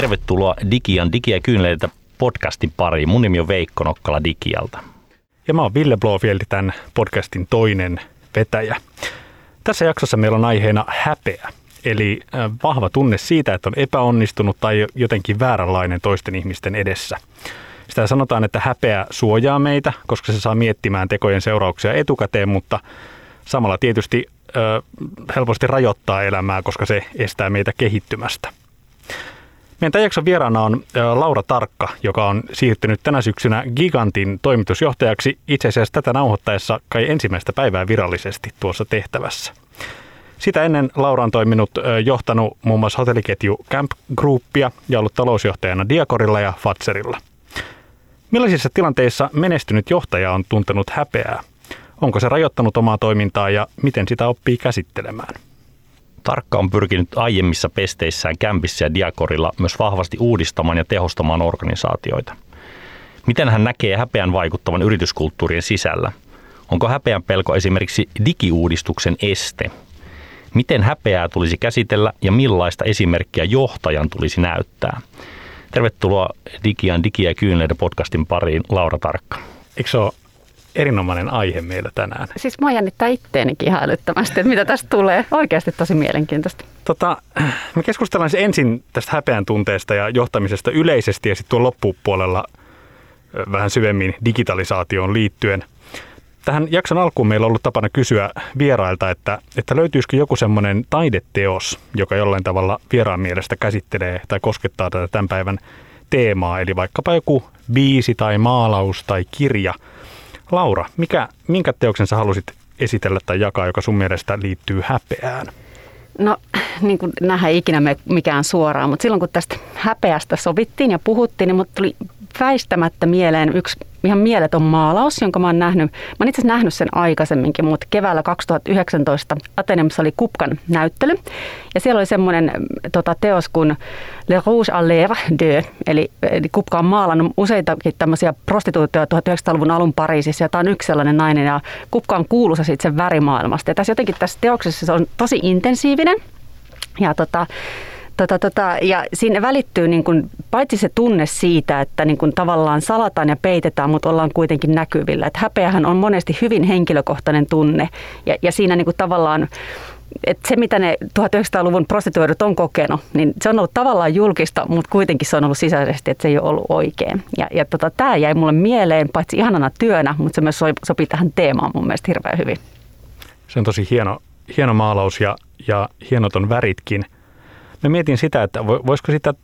Tervetuloa Digian Digi- ja kyyneleitä podcastin pariin. Mun nimi on Veikko Nokkala Digialta. Ja mä oon Ville Blofield, tämän podcastin toinen vetäjä. Tässä jaksossa meillä on aiheena häpeä, eli vahva tunne siitä, että on epäonnistunut tai jotenkin vääränlainen toisten ihmisten edessä. Sitä sanotaan, että häpeä suojaa meitä, koska se saa miettimään tekojen seurauksia etukäteen, mutta samalla tietysti ö, helposti rajoittaa elämää, koska se estää meitä kehittymästä. Meidän tämän jakson vieraana on Laura Tarkka, joka on siirtynyt tänä syksynä Gigantin toimitusjohtajaksi itse asiassa tätä nauhoittaessa kai ensimmäistä päivää virallisesti tuossa tehtävässä. Sitä ennen Laura on toiminut johtanut muun muassa hotelliketju Camp Groupia ja ollut talousjohtajana Diakorilla ja Fatserilla. Millaisissa tilanteissa menestynyt johtaja on tuntenut häpeää? Onko se rajoittanut omaa toimintaa ja miten sitä oppii käsittelemään? Tarkka on pyrkinyt aiemmissa pesteissään Kämpissä ja Diakorilla myös vahvasti uudistamaan ja tehostamaan organisaatioita. Miten hän näkee häpeän vaikuttavan yrityskulttuurien sisällä? Onko häpeän pelko esimerkiksi digiuudistuksen este? Miten häpeää tulisi käsitellä ja millaista esimerkkiä johtajan tulisi näyttää? Tervetuloa Digian Digi- ja kyyneleiden podcastin pariin, Laura Tarkka. Eikö se ole erinomainen aihe meillä tänään. Siis mä jännittää itteenikin ihan älyttömästi, että mitä tästä tulee. Oikeasti tosi mielenkiintoista. Tota, me keskustellaan siis ensin tästä häpeän tunteesta ja johtamisesta yleisesti ja sitten tuon loppupuolella vähän syvemmin digitalisaatioon liittyen. Tähän jakson alkuun meillä on ollut tapana kysyä vierailta, että, että löytyisikö joku semmoinen taideteos, joka jollain tavalla vieraan mielestä käsittelee tai koskettaa tätä tämän päivän teemaa, eli vaikkapa joku biisi tai maalaus tai kirja – Laura, mikä, minkä teoksen sä halusit esitellä tai jakaa, joka sun mielestä liittyy häpeään? No, niin kuin nähdään ikinä me mikään suoraan, mutta silloin kun tästä häpeästä sovittiin ja puhuttiin, niin mut tuli väistämättä mieleen yksi ihan mieleton maalaus, jonka mä oon nähnyt. Mä itse asiassa nähnyt sen aikaisemminkin, mutta keväällä 2019 Ateneumissa oli Kupkan näyttely. Ja siellä oli semmoinen tota, teos kuin Le Rouge à l'air de, eli, eli Kupka on maalannut useitakin tämmöisiä prostituutioita 1900-luvun alun Pariisissa, ja tämä on yksi sellainen nainen, ja Kupka on kuuluisa siitä sen värimaailmasta. Ja tässä jotenkin tässä teoksessa se on tosi intensiivinen, ja tota, Tota, tota, ja siinä välittyy niin kuin, paitsi se tunne siitä, että niin kuin, tavallaan salataan ja peitetään, mutta ollaan kuitenkin näkyvillä. Et häpeähän on monesti hyvin henkilökohtainen tunne ja, ja siinä niin kuin, tavallaan että se, mitä ne 1900-luvun prostituoidut on kokenut, niin se on ollut tavallaan julkista, mutta kuitenkin se on ollut sisäisesti, että se ei ole ollut oikein. Ja, ja tota, tämä jäi mulle mieleen, paitsi ihanana työnä, mutta se myös sopii tähän teemaan mun mielestä hirveän hyvin. Se on tosi hieno, hieno maalaus ja, ja hienot on väritkin – Mä mietin sitä, että voisiko sitä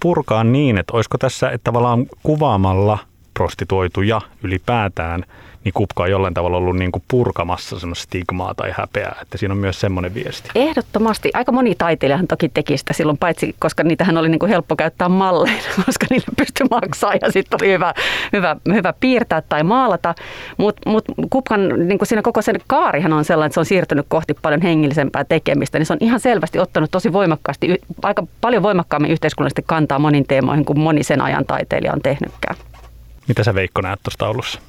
purkaa niin, että olisiko tässä että tavallaan kuvaamalla prostituoituja ylipäätään – niin Kupka on jollain tavalla ollut niin kuin purkamassa semmoista stigmaa tai häpeää, että siinä on myös semmoinen viesti. Ehdottomasti. Aika moni taiteilijahan toki teki sitä silloin, paitsi koska niitähän oli niin kuin helppo käyttää malleina, koska niille pystyi maksaa ja sitten oli hyvä, hyvä, hyvä piirtää tai maalata. Mutta mut Kupkan niin kuin siinä koko sen kaarihan on sellainen, että se on siirtynyt kohti paljon hengillisempää tekemistä, niin se on ihan selvästi ottanut tosi voimakkaasti, aika paljon voimakkaammin yhteiskunnallisesti kantaa monin teemoihin kuin moni sen ajan taiteilija on tehnytkään. Mitä sä Veikko näet tuossa taulussa?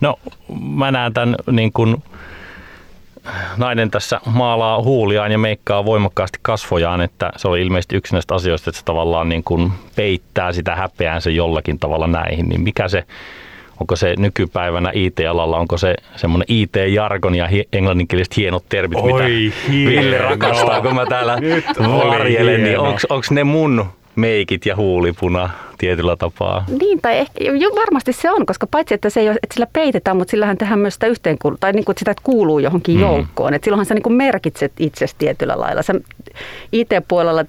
No mä näen tämän niin kuin nainen tässä maalaa huuliaan ja meikkaa voimakkaasti kasvojaan, että se on ilmeisesti yksi näistä asioista, että se tavallaan niin kuin peittää sitä häpeäänsä jollakin tavalla näihin, niin mikä se, onko se nykypäivänä IT-alalla, onko se semmoinen IT-jargon ja englanninkieliset hienot termit, Oi, mitä hieno. Ville rakastaa, kun mä täällä varjelen, niin onko ne mun meikit ja huulipuna tietyllä tapaa. Niin, tai ehkä, jo, varmasti se on, koska paitsi että, se ei ole, että sillä peitetään, mutta sillähän tehdään myös sitä yhteenkuulua, tai niin kuin, että sitä kuuluu johonkin mm. joukkoon. Että silloinhan sä niin kuin merkitset itse tietyllä lailla. Sä IT-puolella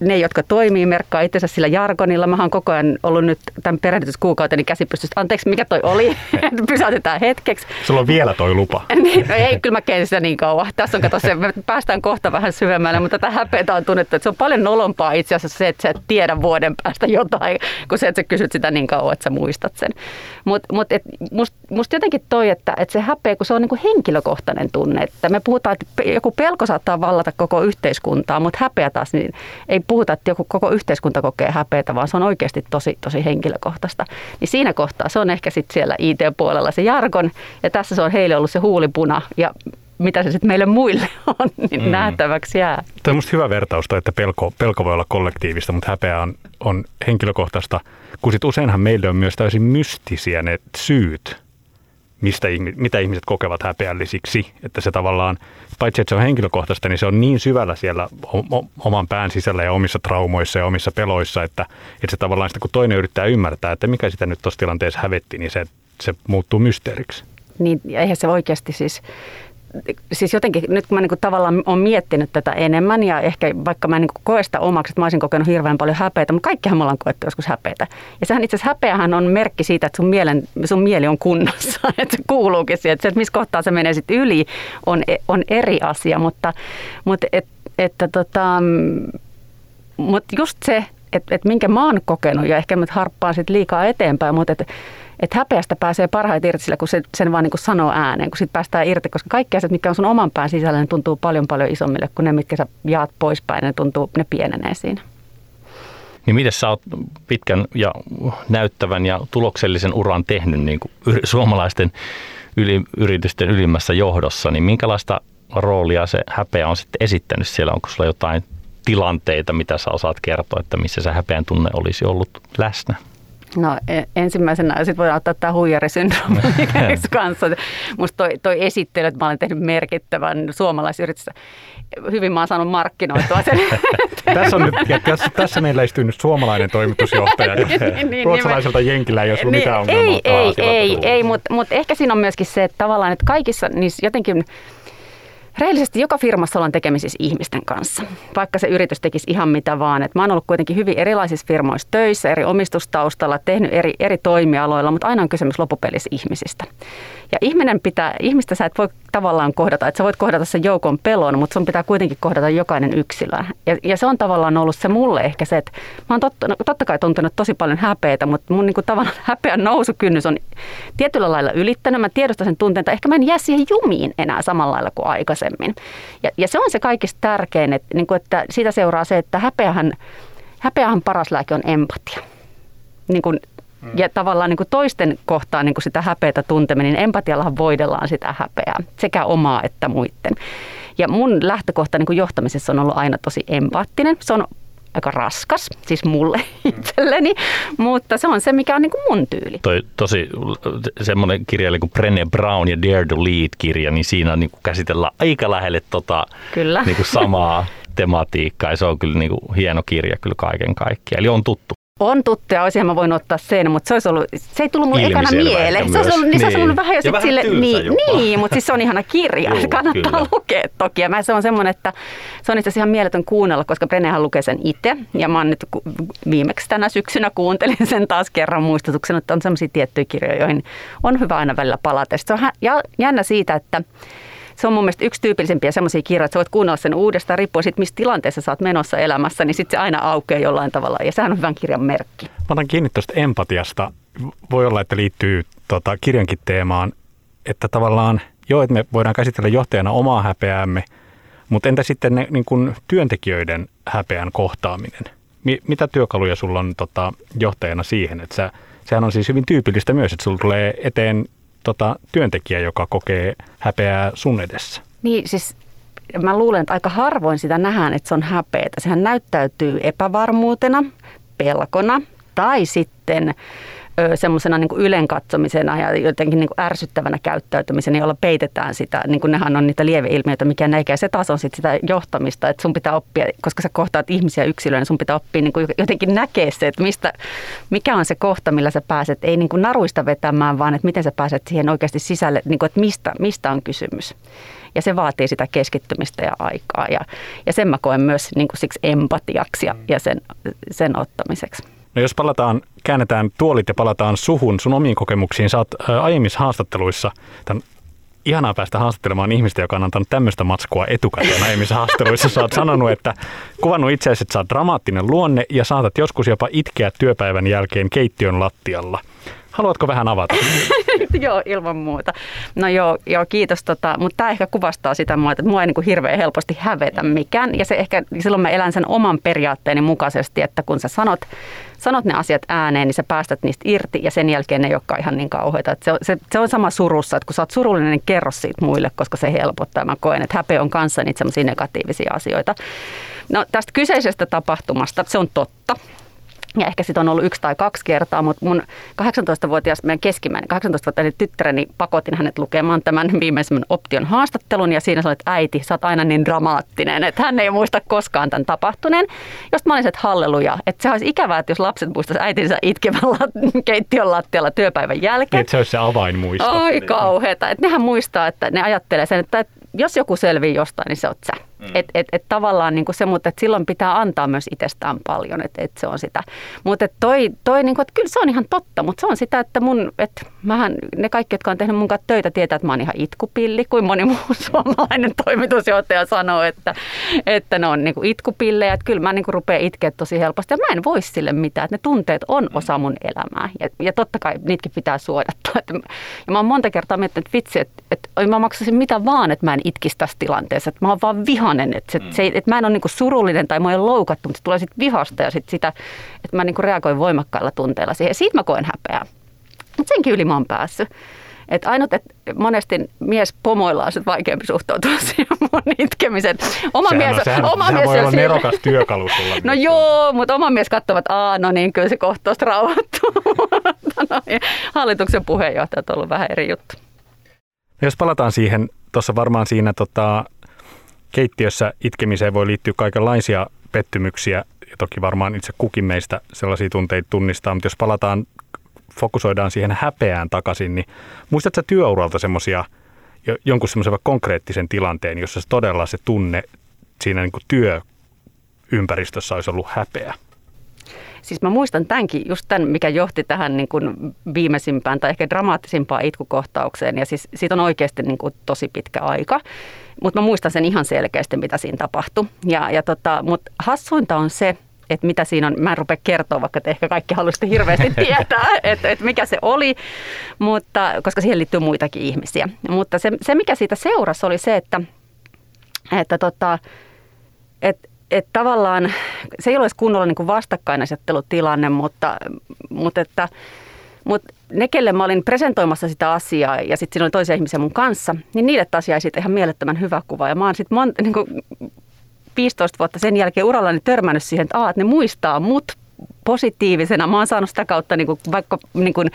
ne, jotka toimii, merkkaa itsensä sillä jargonilla. Mä oon koko ajan ollut nyt tämän perehdytyskuukauteni käsipystystä. Anteeksi, mikä toi oli? Pysäytetään hetkeksi. Sulla on vielä toi lupa. niin, no ei, kyllä mä keisin sitä niin kauan. Tässä on kato se, me päästään kohta vähän syvemmälle, mutta tätä häpeätä on tunnettu, että se on paljon nolompaa itse asiassa se, että sä et tiedä vuoden päästä jotain, kun se, että sä kysyt sitä niin kauan, että sä muistat sen. Mutta mut, musta must jotenkin toi, että, että se häpeä, kun se on niin kuin henkilökohtainen tunne, että me puhutaan, että joku pelko saattaa vallata koko yhteiskuntaa, mutta häpeä taas niin ei puhuta, että joku koko yhteiskunta kokee häpeätä, vaan se on oikeasti tosi, tosi henkilökohtaista. Niin siinä kohtaa se on ehkä sitten siellä IT-puolella se jargon, ja tässä se on heille ollut se huulipuna, ja mitä se sitten meille muille on, niin mm. nähtäväksi jää. Tämä on musta hyvä vertaus, että pelko, pelko voi olla kollektiivista, mutta häpeä on, on henkilökohtaista, kun sit useinhan meille on myös täysin mystisiä ne syyt, mistä, mitä ihmiset kokevat häpeällisiksi. Että se tavallaan, paitsi että se on henkilökohtaista, niin se on niin syvällä siellä oman pään sisällä ja omissa traumoissa ja omissa peloissa, että, että se tavallaan sitä, kun toinen yrittää ymmärtää, että mikä sitä nyt tuossa tilanteessa hävetti, niin se, se muuttuu mysteeriksi. Niin, eihän se oikeasti siis siis jotenkin nyt kun mä niin tavallaan olen miettinyt tätä enemmän ja ehkä vaikka mä en niin koe sitä omaksi, että mä olisin kokenut hirveän paljon häpeitä, mutta kaikkihan me ollaan koettu joskus häpeitä. Ja sehän itse asiassa häpeähän on merkki siitä, että sun, mielen, sun mieli on kunnossa, että se kuuluukin siihen. Että se, että missä kohtaa se menee sitten yli, on, on eri asia, mutta, mutta et, että tota, mutta just se, että, että minkä mä oon kokenut ja ehkä mä harppaan sitten liikaa eteenpäin, mutta että että häpeästä pääsee parhaiten irti sillä, kun se, sen vaan niin kuin sanoo ääneen, kun sitten päästään irti, koska kaikki asiat, mitkä on sun oman pään sisällä, ne tuntuu paljon paljon isommille kuin ne, mitkä sä jaat poispäin, ne tuntuu, ne pienenee siinä. Niin miten sä oot pitkän ja näyttävän ja tuloksellisen uran tehnyt niin kuin suomalaisten yli, yritysten ylimmässä johdossa, niin minkälaista roolia se häpeä on sitten esittänyt siellä? Onko sulla jotain tilanteita, mitä sä osaat kertoa, että missä se häpeän tunne olisi ollut läsnä? No e, ensimmäisenä sitten voidaan ottaa tämä huijarisyndrooma kanssa. Musta toi, toi esittely, että mä olen tehnyt merkittävän suomalaisyritystä. Hyvin mä oon saanut markkinoitua sen. tässä, on nyt, ja tässä, tässä meillä istuu nyt suomalainen toimitusjohtaja. niin, niin, Ruotsalaiselta niin, jenkillä ei olisi niin, mitään ongelmaa. Ei, ei, ei, ei mutta mut ehkä siinä on myöskin se, että tavallaan, että kaikissa niissä jotenkin – Reellisesti joka firmassa ollaan tekemisissä ihmisten kanssa, vaikka se yritys tekisi ihan mitä vaan. Et mä oon ollut kuitenkin hyvin erilaisissa firmoissa töissä, eri omistustaustalla, tehnyt eri, eri toimialoilla, mutta aina on kysymys loppupelissä ihmisistä. Ja ihminen pitää, ihmistä sä et voi tavallaan kohdata, että sä voit kohdata sen joukon pelon, mutta sun pitää kuitenkin kohdata jokainen yksilö. Ja, ja se on tavallaan ollut se mulle ehkä se, että mä oon totta, no, totta kai tuntenut tosi paljon häpeitä, mutta mun niinku tavallaan häpeän nousukynnys on tietyllä lailla ylittänyt. Mä tiedostan sen tunteen, että ehkä mä en jää siihen jumiin enää samalla lailla kuin aikaisemmin. Ja, ja se on se kaikista tärkein, että, niin kuin, että siitä seuraa se, että häpeähän, häpeähän paras lääke on empatia. Niin kuin Mm. Ja tavallaan niin kuin toisten kohtaan niin kuin sitä häpeätä tunteminen, niin empatiallahan voidellaan sitä häpeää, sekä omaa että muiden. Ja mun lähtökohta niin kuin johtamisessa on ollut aina tosi empaattinen. Se on aika raskas, siis mulle mm. itselleni, mutta se on se, mikä on niin kuin mun tyyli. Toi tosi semmoinen kirja kuin Brené Brown ja Dare to Lead-kirja, niin siinä niin kuin käsitellään aika lähelle tota, kyllä. Niin kuin samaa tematiikkaa ja se on kyllä niin kuin hieno kirja kyllä kaiken kaikkiaan. Eli on tuttu. On tuttuja, olisin mä voinut ottaa sen, mutta se, olisi ollut, se ei tullut mulle ekana mieleen. Se olisi ollut, niin se olisi ollut vähän jo sit sille, niin, niin, mutta siis se on ihana kirja, Joo, kannattaa kyllä. lukea toki. Ja mä, se on semmoinen, että se on itse asiassa ihan mieletön kuunnella, koska Brenehan lukee sen itse. Ja mä oon nyt viimeksi tänä syksynä kuuntelin sen taas kerran muistutuksen, että on semmoisia tiettyjä kirjoja, joihin on hyvä aina välillä palata. Se on jännä siitä, että se on mun mielestä yksi tyypillisempiä semmoisia kirjoja, että sä voit kuunnella sen uudestaan, riippuen siitä, missä tilanteessa sä oot menossa elämässä, niin sitten se aina aukeaa jollain tavalla, ja sehän on hyvän kirjan merkki. Mä otan kiinni tuosta empatiasta. Voi olla, että liittyy tota, kirjankin teemaan, että tavallaan, joo, että me voidaan käsitellä johtajana omaa häpeäämme, mutta entä sitten ne niin kun työntekijöiden häpeän kohtaaminen? Mitä työkaluja sulla on tota, johtajana siihen, että sä, sehän on siis hyvin tyypillistä myös, että sulla tulee eteen tota, työntekijä, joka kokee häpeää sun edessä? Niin siis mä luulen, että aika harvoin sitä nähdään, että se on häpeätä. Sehän näyttäytyy epävarmuutena, pelkona tai sitten semmoisena niin ylenkatsomisena ja jotenkin niin kuin ärsyttävänä käyttäytymisenä, jolla peitetään sitä, niin kuin nehän on niitä lieveilmiöitä, mikä näkee. Se taas on sitten sitä johtamista, että sun pitää oppia, koska sä kohtaat ihmisiä yksilöinä, sun pitää oppia niin kuin jotenkin näkee se, että mistä, mikä on se kohta, millä sä pääset, ei niin kuin naruista vetämään, vaan että miten sä pääset siihen oikeasti sisälle, niin kuin, että mistä, mistä on kysymys. Ja se vaatii sitä keskittymistä ja aikaa. Ja, ja sen mä koen myös niin kuin siksi empatiaksi ja, ja sen, sen ottamiseksi. No jos palataan, käännetään tuolit ja palataan suhun, sun omiin kokemuksiin. Sä oot aiemmissa haastatteluissa, tämän ihanaa päästä haastattelemaan ihmistä, joka on antanut tämmöistä matskua etukäteen aiemmissa haastatteluissa. Sä oot sanonut, että kuvannut itseäsi, että sä oot dramaattinen luonne ja saatat joskus jopa itkeä työpäivän jälkeen keittiön lattialla. Haluatko vähän avata? joo, ilman muuta. No joo, joo kiitos. Tota, mutta tämä ehkä kuvastaa sitä, että mua ei niin kuin hirveän helposti hävetä mikään. Ja se ehkä, silloin mä elän sen oman periaatteeni mukaisesti, että kun sä sanot, sanot ne asiat ääneen, niin sä päästät niistä irti ja sen jälkeen ne ei olekaan ihan niin kauheita. se, se, se, on sama surussa, että kun sä oot surullinen, niin kerro siitä muille, koska se helpottaa. Mä koen, että häpeä on kanssa niitä negatiivisia asioita. No tästä kyseisestä tapahtumasta, se on totta. Ja ehkä sitä on ollut yksi tai kaksi kertaa, mutta mun 18-vuotias, meidän keskimmäinen 18-vuotias tyttäreni pakotin hänet lukemaan tämän viimeisen option haastattelun ja siinä sanoi, että äiti, sä oot aina niin dramaattinen, että hän ei muista koskaan tämän tapahtuneen. Josta mä olin että halleluja, että se olisi ikävää, että jos lapset muistaisivat äitinsä itkevän keittiön lattialla työpäivän jälkeen. Niin, että se olisi se avainmuisto. Oi kauheeta, että nehän muistaa, että ne ajattelee sen, että jos joku selvii jostain, niin se on sä. Mm. Et, et, et tavallaan niin kuin se, mutta et silloin pitää antaa myös itsestään paljon, että et se on sitä. Mutta toi, toi niin kuin, että kyllä se on ihan totta, mutta se on sitä, että mun, että mähän, ne kaikki, jotka on tehnyt mun kanssa töitä, tietää, että mä oon ihan itkupilli, kuin moni muu suomalainen toimitusjohtaja sanoo, että, että ne on niin kuin itkupillejä, että kyllä mä niin kuin rupean itkeä tosi helposti ja mä en voi sille mitään, että ne tunteet on mm. osa mun elämää ja, ja totta kai niitäkin pitää suodattaa. Että, ja mä oon monta kertaa miettinyt, että vitsi, että, että mä maksaisin mitä vaan, että mä en itkisi tässä tilanteessa, että mä oon vaan vihanen, että, se, mm. se, että mä en ole niin surullinen tai mä en loukattu, mutta se tulee sitten vihasta ja sit sitä, että mä niin reagoin voimakkailla tunteilla siihen. Ja siitä mä koen häpeää. Mutta senkin yli mä oon päässyt. Että ainut, että monesti mies pomoilla on vaikeampi suhtautua siihen mun itkemisen. Oma sehän mies, on, sehän, oma sehän mies voi olla nerokas työkalu sulla. No joo, mutta oma mies katsoo, että Aa, no niin, kyllä se kohtaus rauhoittuu. no, niin, hallituksen puheenjohtajat on ollut vähän eri juttu. Jos palataan siihen, tuossa varmaan siinä tota, keittiössä itkemiseen voi liittyä kaikenlaisia pettymyksiä ja toki varmaan itse kukin meistä sellaisia tunteita tunnistaa, mutta jos palataan, fokusoidaan siihen häpeään takaisin, niin muistatko työuralta semmoisia, jonkun semmoisen konkreettisen tilanteen, jossa todella se tunne siinä niin työympäristössä olisi ollut häpeä? Siis mä muistan tämänkin, just tämän, mikä johti tähän niin kuin viimeisimpään tai ehkä dramaattisimpaan itkukohtaukseen. Ja siis siitä on oikeasti niin kuin tosi pitkä aika. Mutta mä muistan sen ihan selkeästi, mitä siinä tapahtui. Ja, ja tota, Mutta hassuinta on se, että mitä siinä on, mä en rupea kertoa, vaikka te ehkä kaikki haluaisitte hirveästi tietää, että, että mikä se oli, mutta, koska siihen liittyy muitakin ihmisiä. Mutta se, se mikä siitä seurasi, oli se, että, että tota, että et tavallaan se ei ole kunnolla niin vastakkainasettelutilanne, mutta, mutta että mutta ne, kelle mä olin presentoimassa sitä asiaa ja sitten siinä oli toisia ihmisiä mun kanssa, niin niille taas jäi siitä ihan mielettömän hyvä kuva. Ja mä oon sitten niin 15 vuotta sen jälkeen urallani törmännyt siihen, että, aa, että ne muistaa mut positiivisena. Mä oon saanut sitä kautta niin kuin, vaikka niin kuin,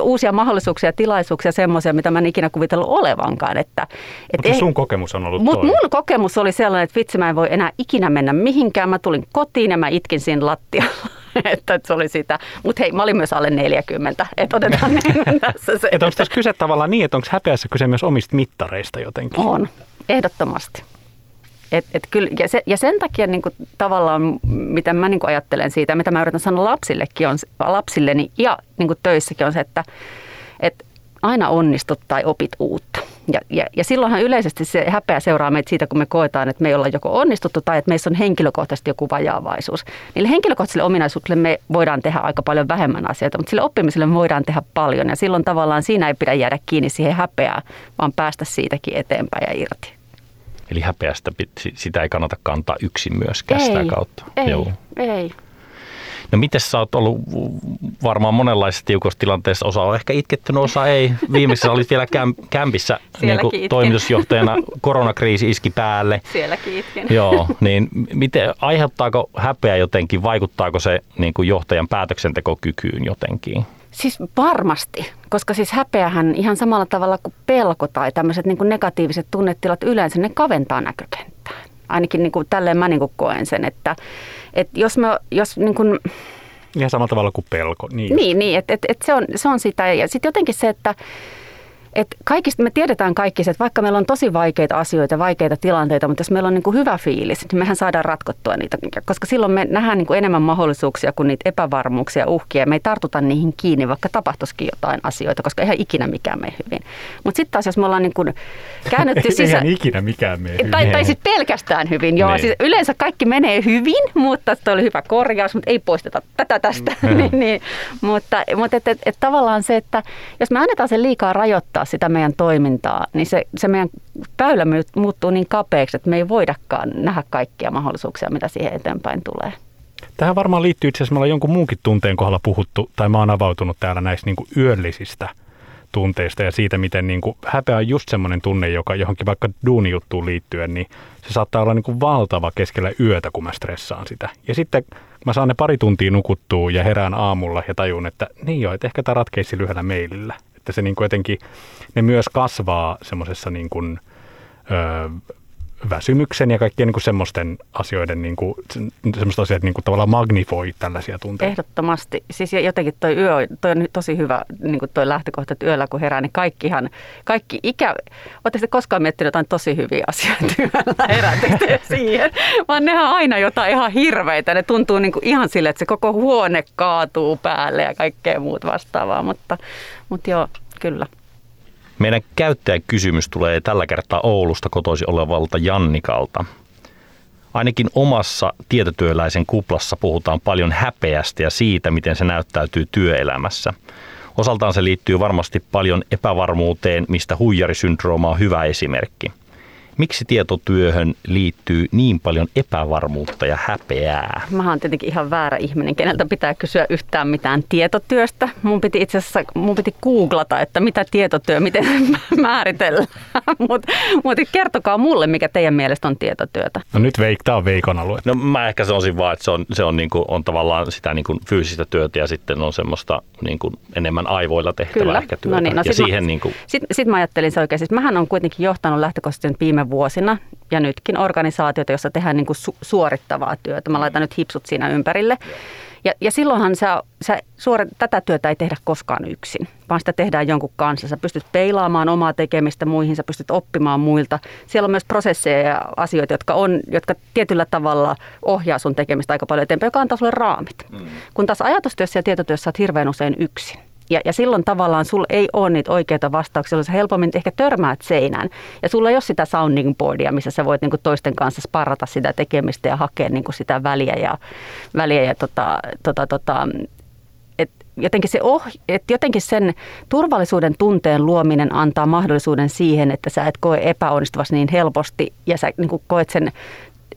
uusia mahdollisuuksia ja tilaisuuksia, semmoisia, mitä mä en ikinä kuvitellut olevankaan. Että, et Mutta sun kokemus on ollut Mut mun kokemus oli sellainen, että vitsi mä en voi enää ikinä mennä mihinkään. Mä tulin kotiin ja mä itkin siinä lattialla. että se oli sitä. Mutta hei, mä olin myös alle 40, että otetaan niin tässä se. Että onko tässä kyse tavallaan niin, että onko häpeässä kyse myös omista mittareista jotenkin? On, ehdottomasti. Et, et kyllä, ja, se, ja sen takia niin kuin, tavallaan, mitä mä niin kuin ajattelen siitä, mitä mä yritän sanoa lapsillekin on, lapsilleni ja niin kuin töissäkin on se, että et aina onnistut tai opit uutta. Ja, ja, ja silloinhan yleisesti se häpeä seuraa meitä siitä, kun me koetaan, että me ei olla joko onnistuttu tai että meissä on henkilökohtaisesti joku vajaavaisuus. Niille henkilökohtaisille ominaisuuksille me voidaan tehdä aika paljon vähemmän asioita, mutta sille oppimiselle me voidaan tehdä paljon. Ja silloin tavallaan siinä ei pidä jäädä kiinni siihen häpeään, vaan päästä siitäkin eteenpäin ja irti. Eli häpeästä sitä ei kannata kantaa yksin myöskään ei, sitä kautta. Ei, Joo. ei. No miten sä oot ollut varmaan monenlaisessa tiukossa tilanteessa, osa on ehkä itkettynyt, osa ei. Viimeisessä olit vielä käm, kämpissä niin kuin toimitusjohtajana, koronakriisi iski päälle. Sielläkin itkin. Joo, niin miten, aiheuttaako häpeä jotenkin, vaikuttaako se niin kuin johtajan päätöksentekokykyyn jotenkin? Siis varmasti, koska siis häpeähän ihan samalla tavalla kuin pelko tai tämmöiset niin negatiiviset tunnetilat yleensä, ne kaventaa näkökenttää. Ainakin niin kuin, tälleen mä niin kuin koen sen, että, että jos me, jos niin kuin, Ihan samalla tavalla kuin pelko. Niin, niin, niin että et, et se, on, se on sitä. Ja sitten jotenkin se, että että kaikista, me tiedetään kaikki se, että vaikka meillä on tosi vaikeita asioita, vaikeita tilanteita, mutta jos meillä on niin kuin hyvä fiilis, niin mehän saadaan ratkottua niitä, koska silloin me nähdään niin kuin enemmän mahdollisuuksia kuin niitä epävarmuuksia, uhkia. Me ei tartuta niihin kiinni, vaikka tapahtuisikin jotain asioita, koska eihän ikinä mikään mene hyvin. Mutta sitten taas, jos me ollaan niin kuin käännytty sisään... Eihän ikinä mikään mene hyvin. Tai, tai sitten pelkästään hyvin, joo. Niin. Siis yleensä kaikki menee hyvin, mutta se oli hyvä korjaus, mutta ei poisteta tätä tästä. Mm. niin, niin. Mutta, mutta et, et, et, tavallaan se, että jos me annetaan sen liikaa rajoittaa sitä meidän toimintaa, niin se, se meidän väylä muuttuu niin kapeaksi, että me ei voidakaan nähdä kaikkia mahdollisuuksia, mitä siihen eteenpäin tulee. Tähän varmaan liittyy itse asiassa, me ollaan jonkun muunkin tunteen kohdalla puhuttu, tai mä oon avautunut täällä näistä niin kuin yöllisistä tunteista ja siitä, miten niin kuin, häpeä on just semmoinen tunne, joka johonkin vaikka duunijuttuun liittyen, niin se saattaa olla niin kuin valtava keskellä yötä, kun mä stressaan sitä. Ja sitten mä saan ne pari tuntia nukuttua ja herään aamulla ja tajun, että niin joo, että ehkä tämä ratkeisi lyhyellä mailillä. Että se niin kuin jotenkin, ne myös kasvaa semmoisessa niin kuin, öö, väsymyksen ja kaikkien niin kuin semmoisten asioiden, niin kuin, semmoiset asiat niin kuin tavallaan magnifoi tällaisia tunteita. Ehdottomasti. Siis jotenkin toi yö toi on tosi hyvä niin kuin toi lähtökohta, että yöllä kun herää, niin kaikkihan, kaikki ikä, oletteko koskaan miettinyt jotain tosi hyviä asioita yöllä herätettyä siihen, vaan nehän on aina jotain ihan hirveitä. Ne tuntuu niin kuin ihan sille, että se koko huone kaatuu päälle ja kaikkea muut vastaavaa, mutta, mutta joo, kyllä. Meidän käyttäjäkysymys tulee tällä kertaa Oulusta kotoisi olevalta Jannikalta. Ainakin omassa tietotyöläisen kuplassa puhutaan paljon häpeästä ja siitä, miten se näyttäytyy työelämässä. Osaltaan se liittyy varmasti paljon epävarmuuteen, mistä huijarisyndrooma on hyvä esimerkki. Miksi tietotyöhön liittyy niin paljon epävarmuutta ja häpeää? Mä oon tietenkin ihan väärä ihminen, keneltä pitää kysyä yhtään mitään tietotyöstä. Mun piti itse asiassa mun piti googlata, että mitä tietotyö, miten määritellään. Mutta mut kertokaa mulle, mikä teidän mielestä on tietotyötä. No nyt veik, tää on Veikon alue. No mä ehkä sanoisin vaan, että se on, se on, niinku, on tavallaan sitä niinku fyysistä työtä ja sitten on semmoista niinku enemmän aivoilla tehtävää Kyllä. ehkä työtä. No niin, no ja sit siihen mä, niinku... sit, sit mä ajattelin se oikein. Siis mähän on kuitenkin johtanut lähtökohtaisesti viime vuosina ja nytkin organisaatioita, joissa tehdään niin kuin su- suorittavaa työtä. Mä laitan nyt hipsut siinä ympärille. Ja, ja silloinhan sä, sä suori, tätä työtä ei tehdä koskaan yksin, vaan sitä tehdään jonkun kanssa. Sä pystyt peilaamaan omaa tekemistä muihin, sä pystyt oppimaan muilta. Siellä on myös prosesseja ja asioita, jotka, on, jotka tietyllä tavalla ohjaa sun tekemistä aika paljon eteenpäin, joka antaa sulle raamit. Mm. Kun taas ajatustyössä ja tietotyössä oot hirveän usein yksin. Ja, ja silloin tavallaan sulla ei ole niitä oikeita vastauksia, jolloin sä helpommin ehkä törmäät seinään. Ja sulla ei ole sitä sounding boardia, missä sä voit niin kuin toisten kanssa sparrata sitä tekemistä ja hakea niin kuin sitä väliä ja, väliä ja tota, tota, tota, et jotenkin, se oh, et jotenkin sen turvallisuuden tunteen luominen antaa mahdollisuuden siihen, että sä et koe epäonnistuvasti niin helposti ja sä niin kuin koet sen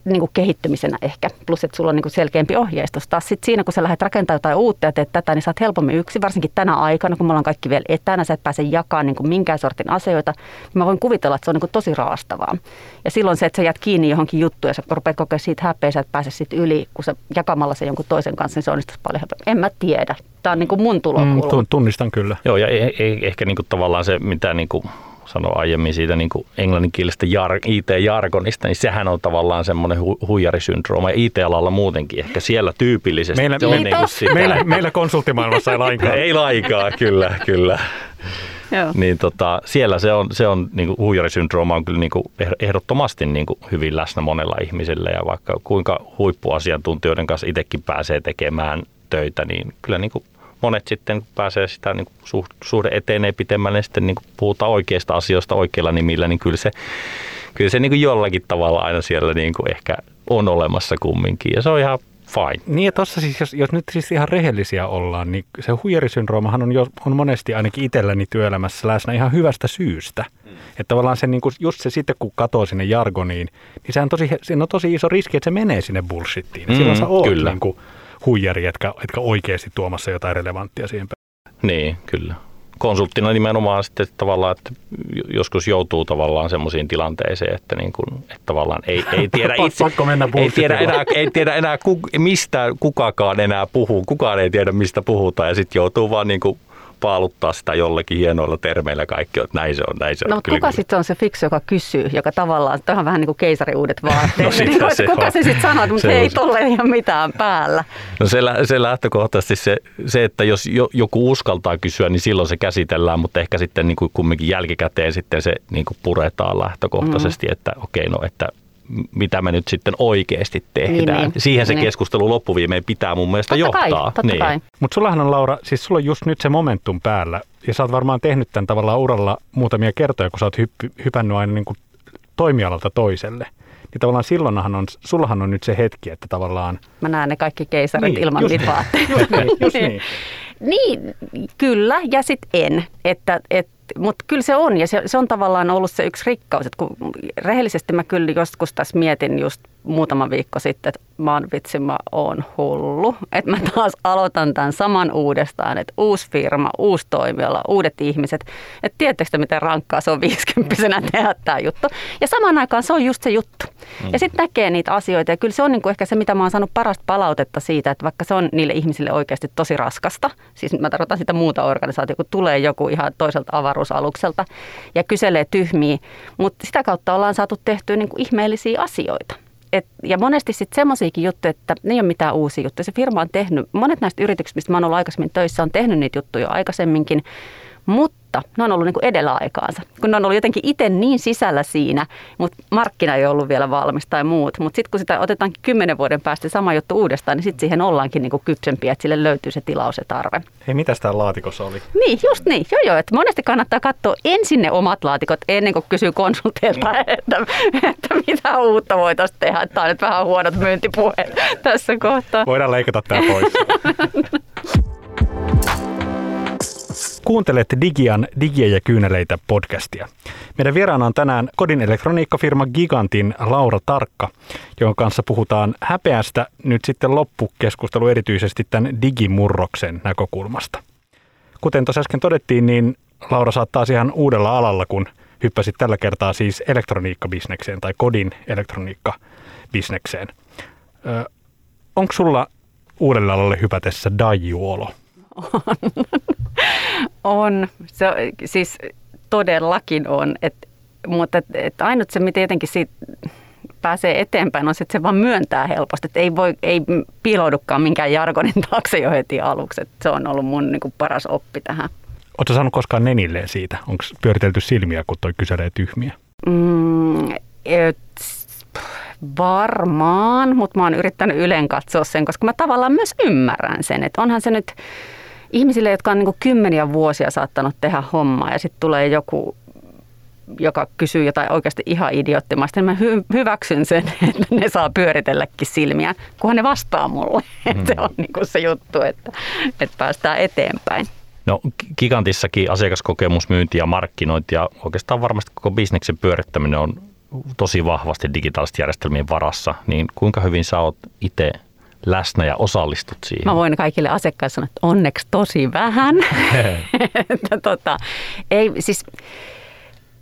niin kuin kehittymisenä ehkä, plus että sulla on niin kuin selkeämpi ohjeistus. Taas sit siinä, kun sä lähdet rakentamaan jotain uutta ja teet tätä, niin sä oot helpommin yksi, varsinkin tänä aikana, kun me ollaan kaikki vielä etänä, sä et pääse jakamaan niin kuin minkään sortin asioita. Niin mä voin kuvitella, että se on niin kuin tosi raastavaa. Ja silloin se, että sä jäät kiinni johonkin juttuun ja sä rupeat kokea siitä häpeä, sä et pääse siitä yli, kun sä jakamalla se jonkun toisen kanssa, niin se onnistuisi paljon helpommin. En mä tiedä. Tämä on niin kuin mun tulokulma. Mm, tunnistan kyllä. Joo, ja ei, ei, ehkä niin kuin tavallaan se, mitä niin kuin sanoi aiemmin siitä niin kuin englanninkielisestä jar, IT-jargonista, niin sehän on tavallaan semmoinen hu- huijarisyndrooma ja IT-alalla muutenkin ehkä siellä tyypillisesti. Meillä, se on niin kuin sitä. meillä, meillä konsulttimaailmassa ei lainkaan. ei lainkaan, kyllä, kyllä. Joo. Niin tota, siellä se on, se on niin kuin huijarisyndrooma on kyllä niin kuin ehdottomasti niin kuin hyvin läsnä monella ihmisellä ja vaikka kuinka huippuasiantuntijoiden kanssa itsekin pääsee tekemään töitä, niin kyllä niin kuin monet sitten pääsee sitä niin kuin suhde etenee pitemmälle, niin sitten niin kuin puhutaan oikeista asioista oikeilla nimillä, niin kyllä se, kyllä se niin kuin jollakin tavalla aina siellä niin kuin ehkä on olemassa kumminkin. Ja se on ihan fine. Niin ja tuossa siis, jos, jos nyt siis ihan rehellisiä ollaan, niin se huijarisyndroomahan on, jo, on monesti ainakin itselläni työelämässä läsnä ihan hyvästä syystä. Mm. Että tavallaan se, niin kuin, just se sitten, kun katoo sinne jargoniin, niin sehän on tosi, siinä on tosi iso riski, että se menee sinne bullshittiin. Mm, silloin sä oot kyllä. Niin kuin, huijari, etkä, etkä oikeasti tuomassa jotain relevanttia siihen Niin, kyllä. Konsulttina nimenomaan sitten tavallaan, että joskus joutuu tavallaan semmoisiin tilanteeseen, että, niin kuin, että tavallaan ei, ei tiedä itse, ei tiedä enää, ei tiedä enää ku, mistä kukakaan enää puhuu, kukaan ei tiedä mistä puhutaan ja sitten joutuu vaan niin kuin paaluttaa sitä jollekin hienoilla termeillä kaikki, että näin se on, näin se no, on. Kyllä, kuka sitten on se fiksu, joka kysyy, joka tavallaan, tämä on vähän niin kuin keisari uudet vaatteet. no, niin, se kuka on. se sitten sanoo, että ei tolle ihan mitään päällä. No se, se lähtökohtaisesti se, se, että jos jo, joku uskaltaa kysyä, niin silloin se käsitellään, mutta ehkä sitten niin kuin kumminkin jälkikäteen sitten se niin kuin puretaan lähtökohtaisesti, mm. että okei, no että mitä me nyt sitten oikeasti tehdään. Niin, niin. Siihen se niin. keskustelu loppuviimein pitää mun mielestä totta johtaa. Kai, totta niin. kai. Mutta sullahan on Laura, siis sulla on just nyt se momentum päällä ja sä oot varmaan tehnyt tämän tavallaan uralla muutamia kertoja, kun sä oot hypp- hypännyt aina niin kuin toimialalta toiselle. Niin tavallaan silloinhan on, sullahan on nyt se hetki, että tavallaan... Mä näen ne kaikki keisarit niin, ilman just niitä vaatteita. Just niin, just niin. niin, kyllä ja sitten en. Että, et, mutta kyllä se on ja se, se on tavallaan ollut se yksi rikkaus. Että kun rehellisesti mä kyllä joskus tässä mietin just muutama viikko sitten, että mä oon vitsi, mä oon hullu. Että mä taas aloitan tämän saman uudestaan, että uusi firma, uusi toimiala, uudet ihmiset. Että tiedättekö miten rankkaa se on 50 tehdä tämä juttu. Ja samaan aikaan se on just se juttu. Mm. Ja sitten näkee niitä asioita ja kyllä se on niinku ehkä se, mitä mä oon saanut parasta palautetta siitä, että vaikka se on niille ihmisille oikeasti tosi raskasta, siis mä tarkoitan sitä muuta organisaatiota, kun tulee joku ihan toiselta avaruusalukselta ja kyselee tyhmiä, mutta sitä kautta ollaan saatu tehtyä niinku ihmeellisiä asioita. Et, ja monesti sitten semmoisiakin juttuja, että ne ei ole mitään uusia juttuja. Se firma on tehnyt, monet näistä yrityksistä, mistä mä oon ollut aikaisemmin töissä, on tehnyt niitä juttuja jo aikaisemminkin, mutta ne on ollut niin kuin edellä aikaansa. Kun ne on ollut jotenkin itse niin sisällä siinä, mutta markkina ei ollut vielä valmis tai muut. Mutta sitten kun sitä otetaankin kymmenen vuoden päästä sama juttu uudestaan, niin sitten siihen ollaankin niin kuin kypsempiä, että sille löytyy se tilaus ja tarve. Hei, mitä tämä laatikossa oli? Niin, just niin. Joo, joo. Että monesti kannattaa katsoa ensin ne omat laatikot ennen kuin kysyy konsulteilta, että, että mitä uutta voitaisiin tehdä. Tämä on nyt vähän huonot myyntipuheet tässä kohtaa. Voidaan leikata tämä pois. Kuuntelette Digian Digiä ja kyyneleitä podcastia. Meidän vieraana on tänään kodin elektroniikkafirma Gigantin Laura Tarkka, jonka kanssa puhutaan häpeästä nyt sitten loppukeskustelu erityisesti tämän digimurroksen näkökulmasta. Kuten tuossa äsken todettiin, niin Laura saattaa ihan uudella alalla, kun hyppäsit tällä kertaa siis elektroniikkabisnekseen tai kodin elektroniikkabisnekseen. Onko sulla uudelle alalle hypätessä dajuolo? On. on. Se, siis todellakin on. Et, mutta et, et ainut se, miten jotenkin siitä pääsee eteenpäin, on se, että se vaan myöntää helposti. Että ei, voi, ei piiloudukaan minkään jargonin taakse jo heti aluksi. Et se on ollut mun niin paras oppi tähän. Oletko saanut koskaan nenilleen siitä? Onko pyöritelty silmiä, kun toi kyselee tyhmiä? Mm, et, varmaan, mutta mä oon yrittänyt ylen katsoa sen, koska mä tavallaan myös ymmärrän sen. Että onhan se nyt ihmisille, jotka on niin kymmeniä vuosia saattanut tehdä hommaa ja sitten tulee joku joka kysyy jotain oikeasti ihan idioottimasta, niin mä hy- hyväksyn sen, että ne saa pyöritelläkin silmiä, kunhan ne vastaa mulle. Mm. se on niin kuin se juttu, että, että päästään eteenpäin. No Gigantissakin asiakaskokemus, myynti ja markkinointi ja oikeastaan varmasti koko bisneksen pyörittäminen on tosi vahvasti digitaalisten järjestelmien varassa, niin kuinka hyvin sä oot itse läsnä ja osallistut siihen? Mä voin kaikille asiakkaille sanoa, että onneksi tosi vähän. että tota, ei, siis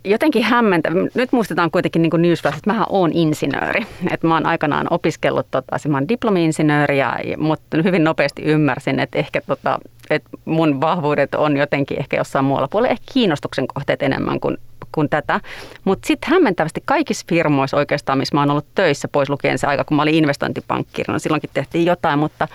jotenkin hämmentä. Nyt muistetaan kuitenkin niin newsflash, että mähän oon insinööri. Että mä oon aikanaan opiskellut, tota, mä oon diplomi-insinööri, ja, mutta hyvin nopeasti ymmärsin, että ehkä tota, että mun vahvuudet on jotenkin ehkä jossain muualla puolella, ehkä kiinnostuksen kohteet enemmän kuin kuin tätä. Mutta sitten hämmentävästi kaikissa firmoissa oikeastaan, missä mä oon ollut töissä, pois lukien se aika, kun mä olin investointipankkirina, silloinkin tehtiin jotain, mutta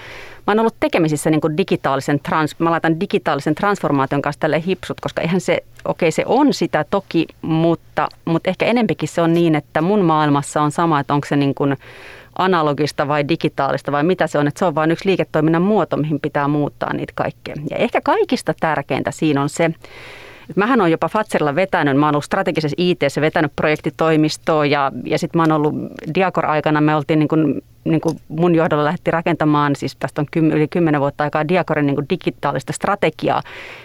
mä oon ollut tekemisissä niin kuin digitaalisen, trans, mä laitan digitaalisen transformaation kanssa tälle hipsut, koska eihän se, okei okay, se on sitä toki, mutta, mutta ehkä enempikin se on niin, että mun maailmassa on sama, että onko se niin kuin analogista vai digitaalista vai mitä se on, että se on vain yksi liiketoiminnan muoto, mihin pitää muuttaa niitä kaikkea. Ja ehkä kaikista tärkeintä siinä on se, Mähän on jopa Fatserilla vetänyt, mä oon ollut strategisessa it vetänyt projektitoimistoa ja, ja sitten mä oon ollut Diakor-aikana, me oltiin niin kuin niin kuin mun johdolla lähti rakentamaan, siis tästä on kym, yli kymmenen vuotta aikaa Diakoren niin kuin digitaalista strategiaa,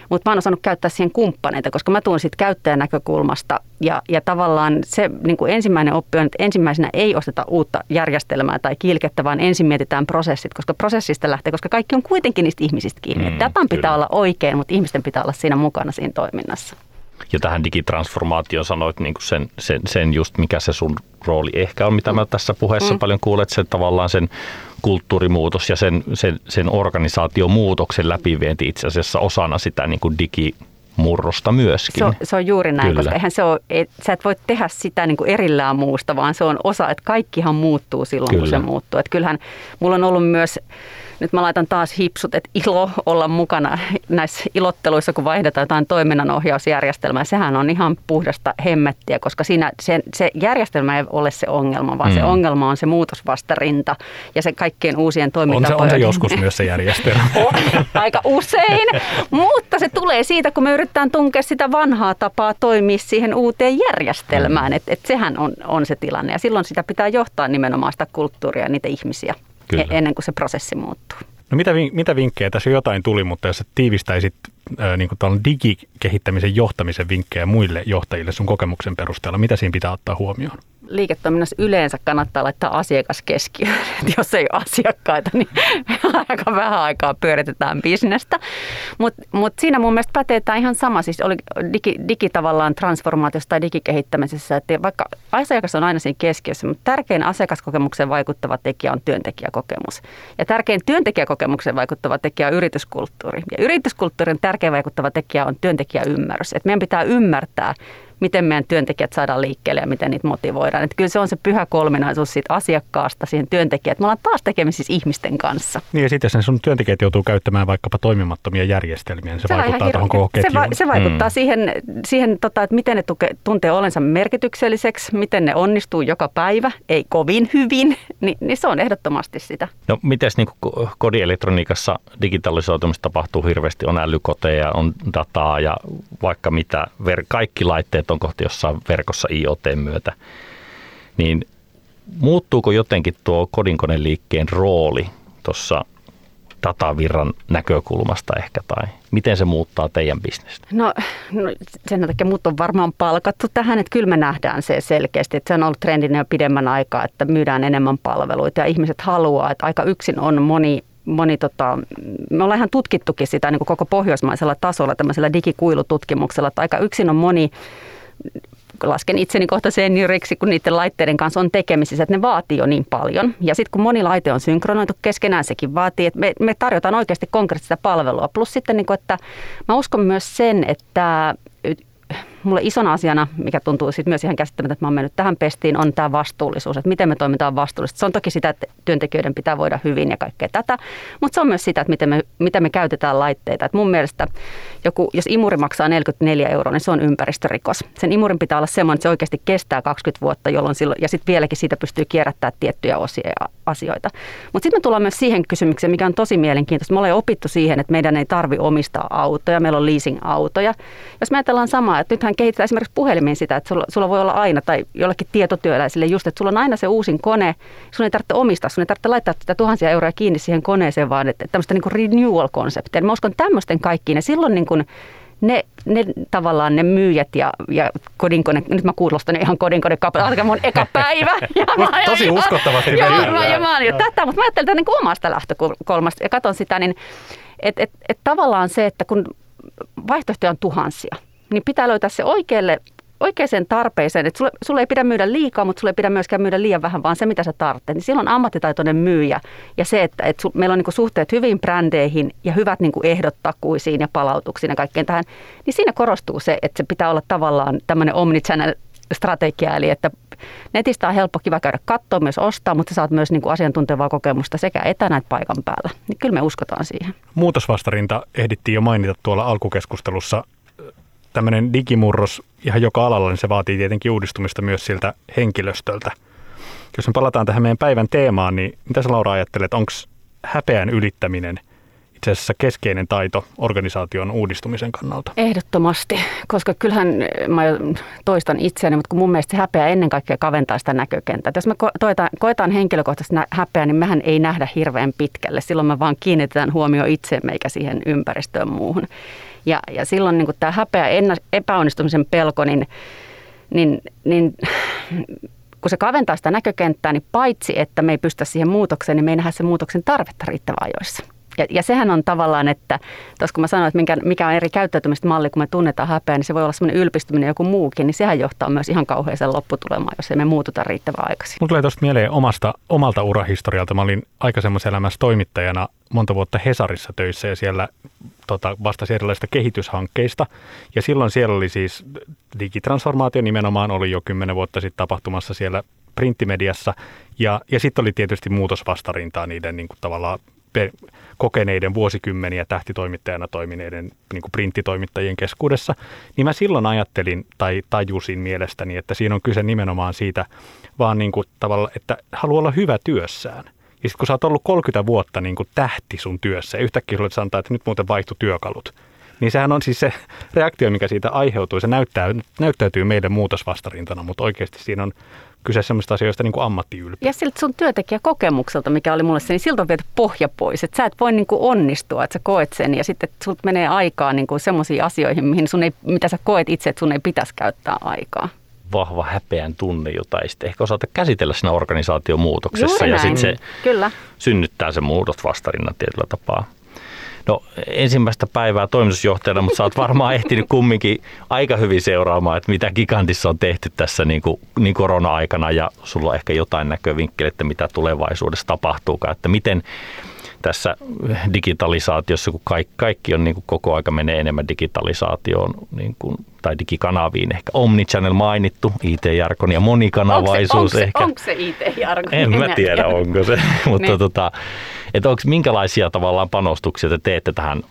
mutta mä oon osannut käyttää siihen kumppaneita, koska mä tuun sitten käyttäjän näkökulmasta ja, ja tavallaan se niin kuin ensimmäinen oppi on, että ensimmäisenä ei osteta uutta järjestelmää tai kiilkettä, vaan ensin mietitään prosessit, koska prosessista lähtee, koska kaikki on kuitenkin niistä ihmisistä kiinni. Mm, Datan pitää kyllä. olla oikein, mutta ihmisten pitää olla siinä mukana siinä toiminnassa. Ja tähän digitransformaatioon sanoit niin kuin sen, sen, sen just, mikä se sun rooli ehkä on, mitä mä tässä puheessa mm. paljon kuulet, sen tavallaan sen kulttuurimuutos ja sen, sen, sen organisaatiomuutoksen läpivienti itse asiassa osana sitä niin kuin digi, murrosta myöskin. Se on, se on juuri näin, Kyllä. koska eihän se ole, et, sä et voi tehdä sitä niin kuin erillään muusta, vaan se on osa, että kaikkihan muuttuu silloin, Kyllä. kun se muuttuu. Et kyllähän mulla on ollut myös nyt mä laitan taas hipsut, että ilo olla mukana näissä ilotteluissa, kun vaihdetaan jotain toiminnanohjausjärjestelmää. Sehän on ihan puhdasta hemmettiä, koska siinä se, se järjestelmä ei ole se ongelma, vaan mm. se ongelma on se muutosvastarinta ja se kaikkien uusien toimintapojen. On se, on se joskus myös se järjestelmä. Aika usein, mutta se tulee siitä, kun me yritetään tunkea sitä vanhaa tapaa toimia siihen uuteen järjestelmään. Mm. Että et sehän on, on se tilanne ja silloin sitä pitää johtaa nimenomaan sitä kulttuuria ja niitä ihmisiä. Kyllä. E- ennen kuin se prosessi muuttuu. No mitä, mitä vinkkejä? Tässä jotain tuli, mutta jos tiivistäisit äh, niin digikehittämisen johtamisen vinkkejä muille johtajille sun kokemuksen perusteella, mitä siinä pitää ottaa huomioon? Liiketoiminnassa yleensä kannattaa laittaa asiakas keskiöön. Jos ei ole asiakkaita, niin aika vähän aikaa pyöritetään bisnestä. Mutta mut siinä mun mielestä pätee tämä ihan sama, siis oli digi, digi tavallaan transformaatiossa tai digikehittämisessä, että vaikka asiakas on aina siinä keskiössä, mutta tärkein asiakaskokemukseen vaikuttava tekijä on työntekijäkokemus. Ja tärkein työntekijäkokemukseen vaikuttava tekijä on yrityskulttuuri. Ja yrityskulttuurin tärkein vaikuttava tekijä on työntekijäymmärrys. Että meidän pitää ymmärtää, miten meidän työntekijät saadaan liikkeelle ja miten niitä motivoidaan. Että kyllä se on se pyhä kolminaisuus siitä asiakkaasta siihen työntekijät. Me ollaan taas tekemisissä ihmisten kanssa. Niin ja sitten jos sun työntekijät joutuu käyttämään vaikkapa toimimattomia järjestelmiä, niin se, se vaikuttaa tuohon koko ketjuun. Se, va- se vaikuttaa mm. siihen, siihen tota, että miten ne tuke, tuntee olensa merkitykselliseksi, miten ne onnistuu joka päivä, ei kovin hyvin, niin, niin se on ehdottomasti sitä. No miten niin kodielektroniikassa digitalisoitumista tapahtuu hirveästi, on älykoteja, on dataa ja vaikka mitä, kaikki laitteet on kohti jossain verkossa IoT myötä, niin muuttuuko jotenkin tuo kodinkoneliikkeen rooli tuossa datavirran näkökulmasta ehkä, tai miten se muuttaa teidän bisnestä? No, no sen takia muut on varmaan palkattu tähän, että kyllä me nähdään se selkeästi, että se on ollut trendinen jo pidemmän aikaa, että myydään enemmän palveluita ja ihmiset haluaa, että aika yksin on moni moni, tota, me ollaan ihan tutkittukin sitä niin kuin koko pohjoismaisella tasolla tämmöisellä digikuilututkimuksella, että aika yksin on moni lasken itseni kohta senioriksi, kun niiden laitteiden kanssa on tekemisissä, että ne vaatii jo niin paljon. Ja sitten kun moni laite on synkronoitu keskenään, sekin vaatii, että me, me tarjotaan oikeasti konkreettista palvelua. Plus sitten, niin että mä uskon myös sen, että mulle isona asiana, mikä tuntuu sitten myös ihan käsittämättä, että mä oon mennyt tähän pestiin, on tämä vastuullisuus, että miten me toimitaan vastuullisesti. Se on toki sitä, että työntekijöiden pitää voida hyvin ja kaikkea tätä, mutta se on myös sitä, että miten me, miten me käytetään laitteita. Et mun mielestä joku, jos imuri maksaa 44 euroa, niin se on ympäristörikos. Sen imurin pitää olla semmoinen, että se oikeasti kestää 20 vuotta, jolloin silloin, ja sitten vieläkin siitä pystyy kierrättämään tiettyjä osia ja asioita. Mutta sitten me tullaan myös siihen kysymykseen, mikä on tosi mielenkiintoista. Me ollaan opittu siihen, että meidän ei tarvi omistaa autoja, meillä on leasing-autoja. Jos me ajatellaan samaa, että nythän kehitetään esimerkiksi puhelimin sitä, että sulla, sulla voi olla aina, tai jollekin tietotyöläisille just, että sulla on aina se uusin kone, sun ei tarvitse omistaa, sun ei tarvitse laittaa sitä tuhansia euroa kiinni siihen koneeseen, vaan että tämmöistä niin kuin renewal-konseptia. Mä uskon tämmöisten kaikkiin, ja silloin niin kuin ne, ne tavallaan ne myyjät ja, ja kodinkone, nyt mä kuulostan ihan kodinkone alkaa mun eka päivä. Ja mä, Tosi uskottavasti. Joo, mä, ja mä jo tätä, mutta mä ajattelen niin omasta lähtökulmasta ja katson sitä, niin että et, et tavallaan se, että kun vaihtoehtoja on tuhansia, niin pitää löytää se oikealle oikeaan tarpeeseen, että sulle, sulle ei pidä myydä liikaa, mutta sulle ei pidä myöskään myydä liian vähän, vaan se, mitä sä tarvitset. Niin silloin ammattitaitoinen myyjä ja se, että, että su, meillä on niin suhteet hyvin brändeihin ja hyvät niin ehdot takuisiin ja palautuksiin ja kaikkeen tähän, niin siinä korostuu se, että se pitää olla tavallaan tämmöinen omnichannel strategia, eli että netistä on helppo kiva käydä katsoa, myös ostaa, mutta sä saat myös niin kuin asiantuntevaa kokemusta sekä etänä että paikan päällä. Niin kyllä me uskotaan siihen. Muutosvastarinta ehdittiin jo mainita tuolla alkukeskustelussa tämmöinen digimurros ihan joka alalla, niin se vaatii tietenkin uudistumista myös siltä henkilöstöltä. Jos me palataan tähän meidän päivän teemaan, niin mitä sä Laura ajattelet, onko häpeän ylittäminen itse asiassa keskeinen taito organisaation uudistumisen kannalta? Ehdottomasti, koska kyllähän mä toistan itseäni, mutta kun mun mielestä se häpeä ennen kaikkea kaventaa sitä näkökenttää. Jos me koetaan, koetaan henkilökohtaisesti häpeää, niin mehän ei nähdä hirveän pitkälle. Silloin me vaan kiinnitetään huomio itseemme eikä siihen ympäristöön muuhun. Ja, ja silloin niin tämä häpeä epäonnistumisen pelko, niin, niin, niin kun se kaventaa sitä näkökenttää, niin paitsi että me ei pystytä siihen muutokseen, niin me ei nähdä sen muutoksen tarvetta riittävän ajoissa. Ja, ja sehän on tavallaan, että tuossa kun mä sanoin, että mikä, mikä on eri käyttäytymistä malli, kun me tunnetaan häpeä, niin se voi olla semmoinen ylpistyminen joku muukin, niin sehän johtaa myös ihan kauheeseen lopputulemaan, jos emme muututa riittävän aikaisin. Mulla tulee tuosta mieleen omasta, omalta urahistorialta. Mä olin aikaisemmassa elämässä toimittajana monta vuotta Hesarissa töissä ja siellä tota, vastasi erilaisista kehityshankkeista. Ja silloin siellä oli siis digitransformaatio nimenomaan oli jo kymmenen vuotta sitten tapahtumassa siellä printtimediassa. Ja, ja sitten oli tietysti muutosvastarintaa niiden niin kuin tavallaan kokeneiden vuosikymmeniä tähtitoimittajana toimineiden niin kuin printtitoimittajien keskuudessa, niin mä silloin ajattelin tai tajusin mielestäni, että siinä on kyse nimenomaan siitä vaan niin kuin tavalla, että haluaa olla hyvä työssään. Ja sitten kun sä oot ollut 30 vuotta niin kuin tähti sun työssä ja yhtäkkiä sulle sanotaan, että nyt muuten vaihtui työkalut, niin sehän on siis se reaktio, mikä siitä aiheutuu. Se näyttää, näyttäytyy meille muutosvastarintana, mutta oikeasti siinä on kyse sellaisista asioista niin kuin ammattiylpeä. Ja siltä sun työntekijäkokemukselta, mikä oli mulle se, niin siltä on viety pohja pois. Että sä et voi niin kuin onnistua, että sä koet sen ja sitten sulta menee aikaa niin kuin semmoisiin asioihin, mihin sun ei, mitä sä koet itse, että sun ei pitäisi käyttää aikaa vahva häpeän tunne, jota ei sitten ehkä osata käsitellä siinä organisaatiomuutoksessa. Juuri ja sitten se Kyllä. synnyttää se muutosvastarinnan tietyllä tapaa. No ensimmäistä päivää toimitusjohtajana, mutta sä oot varmaan ehtinyt kumminkin aika hyvin seuraamaan, että mitä Gigantissa on tehty tässä niin, kuin, niin korona-aikana. Ja sulla on ehkä jotain näkövinkkeliä, että mitä tulevaisuudessa tapahtuukaan, että miten tässä digitalisaatiossa, kun kaikki, kaikki on niin kuin koko aika menee enemmän digitalisaatioon niin kuin, tai digikanaviin. Ehkä Omnichannel mainittu, IT-jarkon ja monikanavaisuus onko se, ehkä. Onko se IT-jarkon? En mä tiedä, onko se, mutta niin. tota, että onko minkälaisia tavallaan panostuksia te teette tähän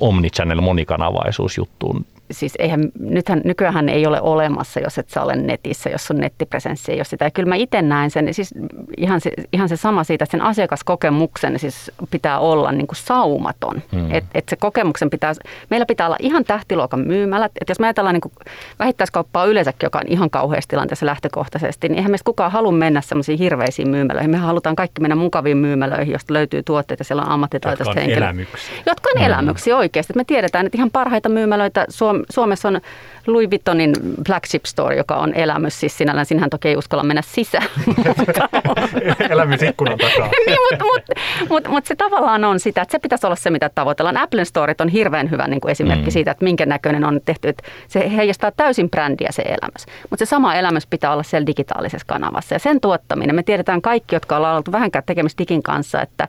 Omnichannel monikanavaisuusjuttuun siis eihän, nythän, nykyään ei ole olemassa, jos et sä ole netissä, jos sun nettipresenssi ei ole sitä. Ja kyllä mä itse näen sen, siis ihan se, ihan se sama siitä, että sen asiakaskokemuksen siis pitää olla niin kuin saumaton. Hmm. Että et se kokemuksen pitää, meillä pitää olla ihan tähtiluokan myymälät. Että jos me ajatellaan niin kuin vähittäiskauppaa yleensäkin, joka on ihan kauheassa tilanteessa lähtökohtaisesti, niin eihän meistä kukaan halua mennä semmoisiin hirveisiin myymälöihin. Me halutaan kaikki mennä mukaviin myymälöihin, josta löytyy tuotteita, siellä on ammattitaitoista henkilöä. Jotka on elämyksiä. Jotka on hmm. elämyksiä oikeasti. Me tiedetään, että ihan parhaita myymälöitä Suom- Suomessa on Louis Vuittonin flagship store, joka on elämys. Siis sinällään sinähän toki ei uskalla mennä sisään. elämys ikkunan takaa. niin, mutta mut, mut, mut se tavallaan on sitä, että se pitäisi olla se, mitä tavoitellaan. Apple Storet on hirveän hyvä niin kuin esimerkki mm. siitä, että minkä näköinen on tehty. Että se heijastaa täysin brändiä se elämys. Mutta se sama elämys pitää olla siellä digitaalisessa kanavassa. Ja sen tuottaminen, me tiedetään kaikki, jotka ollaan oltu vähänkään tekemistä digin kanssa, että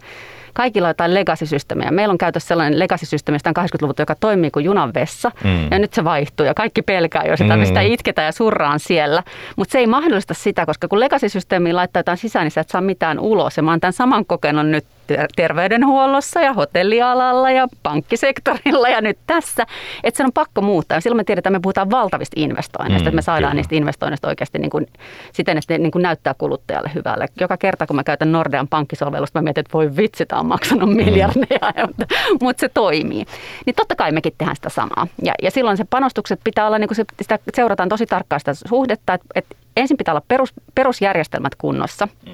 kaikilla on jotain legacy-systeemejä. Meillä on käytössä sellainen legacy-systeemi, 80-luvulta, joka toimii kuin junan vessa. Mm. Ja nyt se vaihtuu ja kaikki pelkää jo sitä, mm. sitä itketään ja surraan siellä. Mutta se ei mahdollista sitä, koska kun legacy-systeemiin laittaa jotain sisään, niin sä et saa mitään ulos. Ja mä oon tämän saman kokenut nyt terveydenhuollossa ja hotellialalla ja pankkisektorilla ja nyt tässä, että se on pakko muuttaa. Ja silloin me tiedetään, että me puhutaan valtavista investoinneista, mm, että me saadaan kyllä. niistä investoinneista oikeasti niin kuin, siten, että ne niin kuin näyttää kuluttajalle hyvälle. Joka kerta, kun mä käytän Nordean pankkisovellusta, mä mietin, että voi vitsi, tämä on maksanut mm. miljardeja, mm. mutta, mutta se toimii. Niin totta kai mekin tehdään sitä samaa. Ja, ja silloin se panostukset pitää olla, niin kuin se, sitä seurataan tosi tarkkaan sitä suhdetta, että, että ensin pitää olla perus, perusjärjestelmät kunnossa. Mm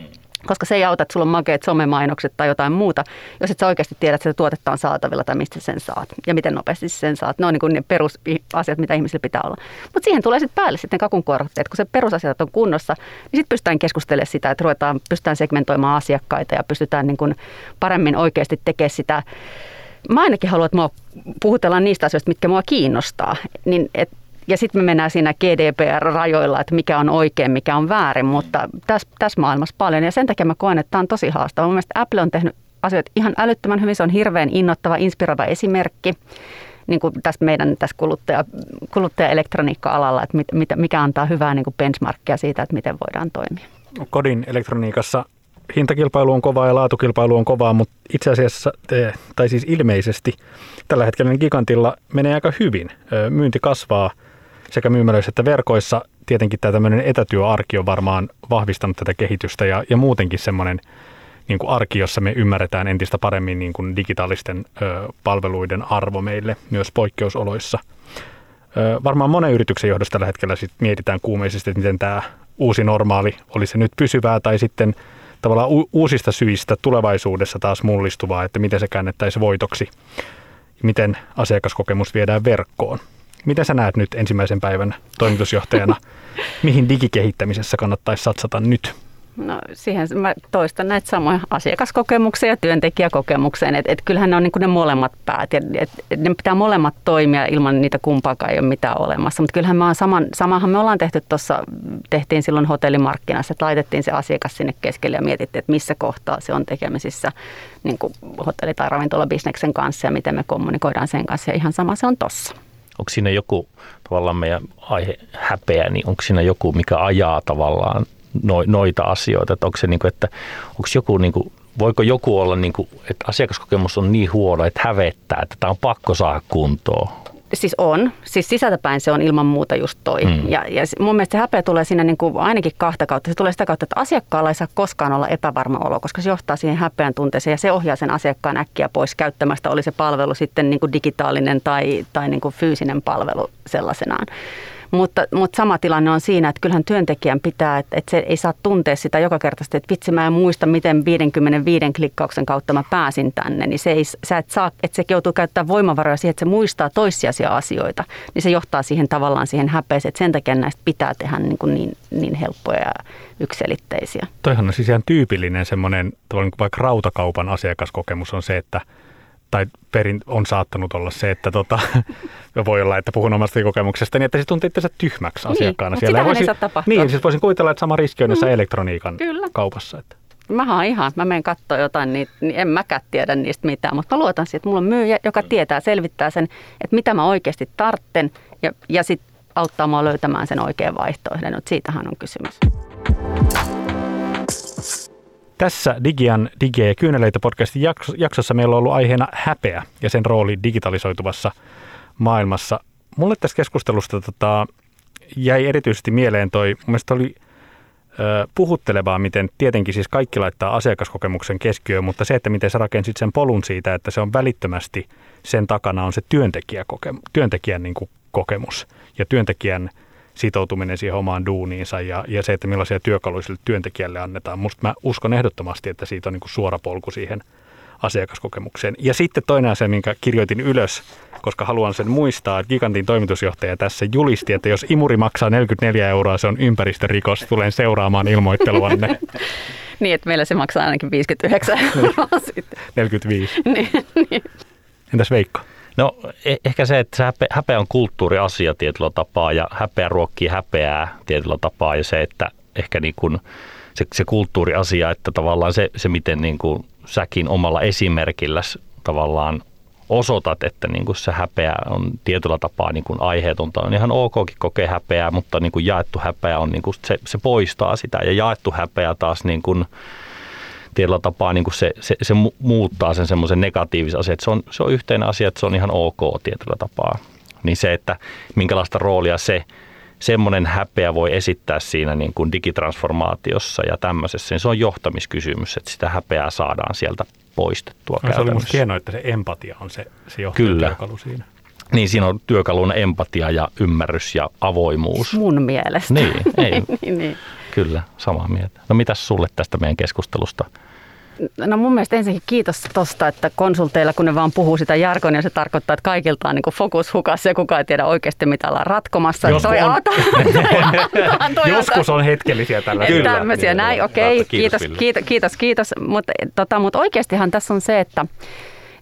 koska se ei auta, että sulla on makeat somemainokset tai jotain muuta, jos et sä oikeasti tiedä, että se tuotetta on saatavilla tai mistä sen saat ja miten nopeasti sen saat. Ne on niin kuin ne perusasiat, mitä ihmisillä pitää olla. Mutta siihen tulee sitten päälle sitten kakun korotteet. Kun se perusasiat on kunnossa, niin sitten pystytään keskustelemaan sitä, että ruvetaan, pystytään segmentoimaan asiakkaita ja pystytään niin kuin paremmin oikeasti tekemään sitä Mä ainakin haluan, että mua puhutellaan niistä asioista, mitkä mua kiinnostaa. Niin, et ja sitten me mennään siinä GDPR-rajoilla, että mikä on oikein, mikä on väärin, mutta tässä täs maailmassa paljon. Ja sen takia mä koen, että tämä on tosi haastavaa. Mun mielestä Apple on tehnyt asioita ihan älyttömän hyvin. Se on hirveän innoittava, inspiroiva esimerkki niin kuin tässä meidän tässä kuluttaja, kuluttaja-elektroniikka-alalla, että mit, mit, mikä antaa hyvää niin kuin benchmarkkia siitä, että miten voidaan toimia. Kodin elektroniikassa hintakilpailu on kovaa ja laatukilpailu on kovaa, mutta itse asiassa, tai siis ilmeisesti, tällä hetkellä gigantilla menee aika hyvin. Myynti kasvaa – sekä myymälöissä että verkoissa. Tietenkin tämä tämmöinen etätyöarki on varmaan vahvistanut tätä kehitystä ja, ja muutenkin semmoinen niin kuin arki, jossa me ymmärretään entistä paremmin niin kuin digitaalisten ö, palveluiden arvo meille myös poikkeusoloissa. Ö, varmaan monen yrityksen johdosta tällä hetkellä sit mietitään kuumeisesti, että miten tämä uusi normaali, oli se nyt pysyvää tai sitten tavallaan u- uusista syistä tulevaisuudessa taas mullistuvaa, että miten se käännettäisiin voitoksi, miten asiakaskokemus viedään verkkoon. Mitä sä näet nyt ensimmäisen päivän toimitusjohtajana? Mihin digikehittämisessä kannattaisi satsata nyt? No siihen mä toistan näitä samoja asiakaskokemuksia ja työntekijäkokemuksia. Että et kyllähän ne on niin ne molemmat päät ja et, et ne pitää molemmat toimia ilman niitä kumpaakaan ei ole mitään olemassa. Mutta kyllähän me on saman, samahan me ollaan tehty tuossa, tehtiin silloin hotellimarkkinassa, että laitettiin se asiakas sinne keskelle ja mietittiin, että missä kohtaa se on tekemisissä niin hotelli- tai ravintolabisneksen kanssa ja miten me kommunikoidaan sen kanssa. Ja ihan sama se on tossa. Onko siinä joku tavallaan meidän aihe häpeä, niin onko siinä joku, mikä ajaa tavallaan noita asioita, että onko se niin kuin, että onko joku niin kuin, voiko joku olla, niin kuin, että asiakaskokemus on niin huono, että hävettää, että tämä on pakko saada kuntoon? Siis on. Siis sisältäpäin se on ilman muuta just toi. Mm. Ja, ja mun mielestä se häpeä tulee siinä niin kuin ainakin kahta kautta. Se tulee sitä kautta, että asiakkaalla ei saa koskaan olla epävarma olo, koska se johtaa siihen häpeän tunteeseen ja se ohjaa sen asiakkaan äkkiä pois käyttämästä, oli se palvelu sitten niin kuin digitaalinen tai, tai niin kuin fyysinen palvelu sellaisenaan. Mutta, mutta sama tilanne on siinä, että kyllähän työntekijän pitää, että, että se ei saa tuntea sitä joka kerta, että vitsi mä en muista, miten 55 klikkauksen kautta mä pääsin tänne, niin se ei, sä et saa, että se joutuu käyttämään voimavaroja siihen, että se muistaa toissijaisia asioita, niin se johtaa siihen tavallaan siihen häpeeseen, että sen takia näistä pitää tehdä niin, kuin niin, niin helppoja ja ykselitteisiä. Toihan on siis ihan tyypillinen semmoinen, vaikka rautakaupan asiakaskokemus on se, että – tai perin on saattanut olla se, että tota, voi olla, että puhun omasta kokemuksesta, niin että se tuntuu itse tyhmäksi niin, asiakkaana niin, siellä. Voisin, niin, siis voisin kuvitella, että sama riski on mm. elektroniikan Kyllä. kaupassa. Että. Mä ihan, mä menen katsoa jotain, niin, niin en mäkään tiedä niistä mitään, mutta mä luotan siihen, että mulla on myyjä, joka tietää, selvittää sen, että mitä mä oikeasti tartten ja, ja sitten auttaa mua löytämään sen oikean vaihtoehdon. Siitähän on kysymys. Tässä Digian Kyyneleitä podcastin jaksossa meillä on ollut aiheena häpeä ja sen rooli digitalisoituvassa maailmassa. Mulle tässä keskustelusta tota, jäi erityisesti mieleen toi, mun mielestä oli ö, puhuttelevaa, miten tietenkin siis kaikki laittaa asiakaskokemuksen keskiöön, mutta se, että miten sä rakensit sen polun siitä, että se on välittömästi sen takana on se työntekijän niin kuin kokemus ja työntekijän sitoutuminen siihen omaan duuniinsa ja, ja se, että millaisia työkaluja sille työntekijälle annetaan. Musta mä uskon ehdottomasti, että siitä on niin kuin suora polku siihen asiakaskokemukseen. Ja sitten toinen asia, minkä kirjoitin ylös, koska haluan sen muistaa, että Gigantin toimitusjohtaja tässä julisti, että jos imuri maksaa 44 euroa, se on ympäristörikos, tulen seuraamaan ilmoitteluanne. niin, että meillä se maksaa ainakin 59 euroa 45. niin, niin. Entäs Veikko? No e- ehkä se, että häpeä, häpeä on kulttuuriasia tietyllä tapaa ja häpeä ruokkii häpeää tietyllä tapaa ja se, että ehkä niin kuin se, se kulttuuriasia, että tavallaan se, se miten niin kuin säkin omalla esimerkillä tavallaan osoitat, että niin kuin se häpeä on tietyllä tapaa niin kuin aiheetonta. On ihan okkin kokea häpeää, mutta niin kuin jaettu häpeä on, niin kuin se, se poistaa sitä ja jaettu häpeä taas niin kuin, tietyllä tapaa niin kuin se, se, se, muuttaa sen semmoisen negatiivisen asian, että se on, se on yhteinen asia, että se on ihan ok tietyllä tapaa. Niin se, että minkälaista roolia se semmoinen häpeä voi esittää siinä niin kuin digitransformaatiossa ja tämmöisessä, niin se on johtamiskysymys, että sitä häpeää saadaan sieltä poistettua no, Se oli musta hienoa, että se empatia on se, se työkalu siinä. Niin, siinä on työkaluna empatia ja ymmärrys ja avoimuus. Mun mielestä. Niin, ei. niin, niin. Kyllä, samaa mieltä. No mitäs sulle tästä meidän keskustelusta No mun mielestä ensinnäkin kiitos tuosta, että konsulteilla, kun ne vaan puhuu sitä jargonia, se tarkoittaa, että kaikilta on niin fokus hukassa ja kukaan ei tiedä oikeasti, mitä ollaan ratkomassa. Joskus toi, on, toi, toi, Joskus on hetkellisiä tällaisia. Kyllä. Tämmöisiä, näin, okei, okay, kiitos, kiitos, kiitos, kiitos, kiitos. Mutta tota, mut oikeastihan tässä on se, että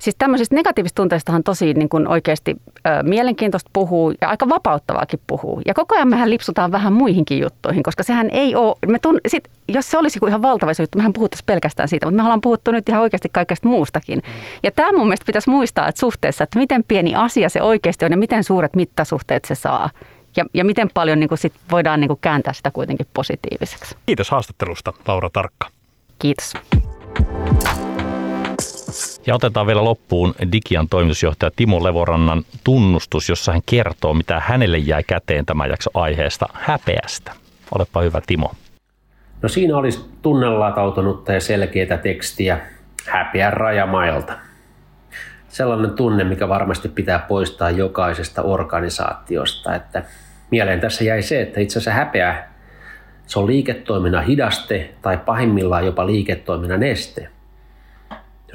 Siis tämmöisistä negatiivisista tunteistahan tosi niin kuin oikeasti ö, mielenkiintoista puhuu ja aika vapauttavaakin puhuu. Ja koko ajan mehän lipsutaan vähän muihinkin juttuihin, koska sehän ei ole, me tun, sit, jos se olisi ihan valtava juttu, mehän puhuttaisiin pelkästään siitä, mutta me ollaan puhuttu nyt ihan oikeasti kaikesta muustakin. Ja tämä mun mielestä pitäisi muistaa, että suhteessa, että miten pieni asia se oikeasti on ja miten suuret mittasuhteet se saa. Ja, ja miten paljon niin kuin sit voidaan niin kuin kääntää sitä kuitenkin positiiviseksi. Kiitos haastattelusta, Laura Tarkka. Kiitos. Ja otetaan vielä loppuun Digian toimitusjohtaja Timo Levorannan tunnustus, jossa hän kertoo, mitä hänelle jäi käteen tämän jakso aiheesta häpeästä. Olepa hyvä Timo. No siinä olisi tunnelatautunutta ja selkeää tekstiä häpeän rajamailta. Sellainen tunne, mikä varmasti pitää poistaa jokaisesta organisaatiosta. Että mieleen tässä jäi se, että itse asiassa häpeä se on liiketoiminnan hidaste tai pahimmillaan jopa liiketoiminnan este.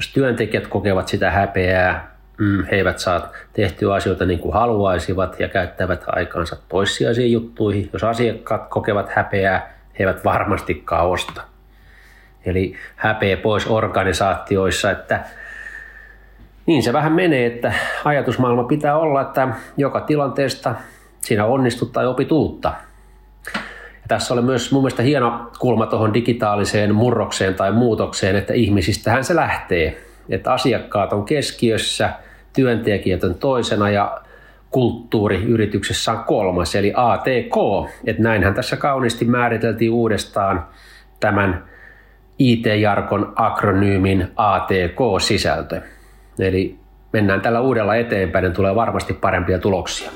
Jos työntekijät kokevat sitä häpeää, mm, he eivät saa tehtyä asioita niin kuin haluaisivat ja käyttävät aikaansa toissijaisiin juttuihin. Jos asiakkaat kokevat häpeää, he eivät varmastikaan osta. Eli häpeä pois organisaatioissa, että niin se vähän menee, että ajatusmaailma pitää olla, että joka tilanteesta siinä onnistut tai opit uutta. Tässä oli myös mun mielestä hieno kulma tuohon digitaaliseen murrokseen tai muutokseen, että ihmisistähän se lähtee. Että asiakkaat on keskiössä, työntekijät on toisena ja kulttuuri yrityksessä on kolmas, eli ATK. Että näinhän tässä kauniisti määriteltiin uudestaan tämän IT-jarkon akronyymin ATK-sisältö. Eli mennään tällä uudella eteenpäin, niin tulee varmasti parempia tuloksia.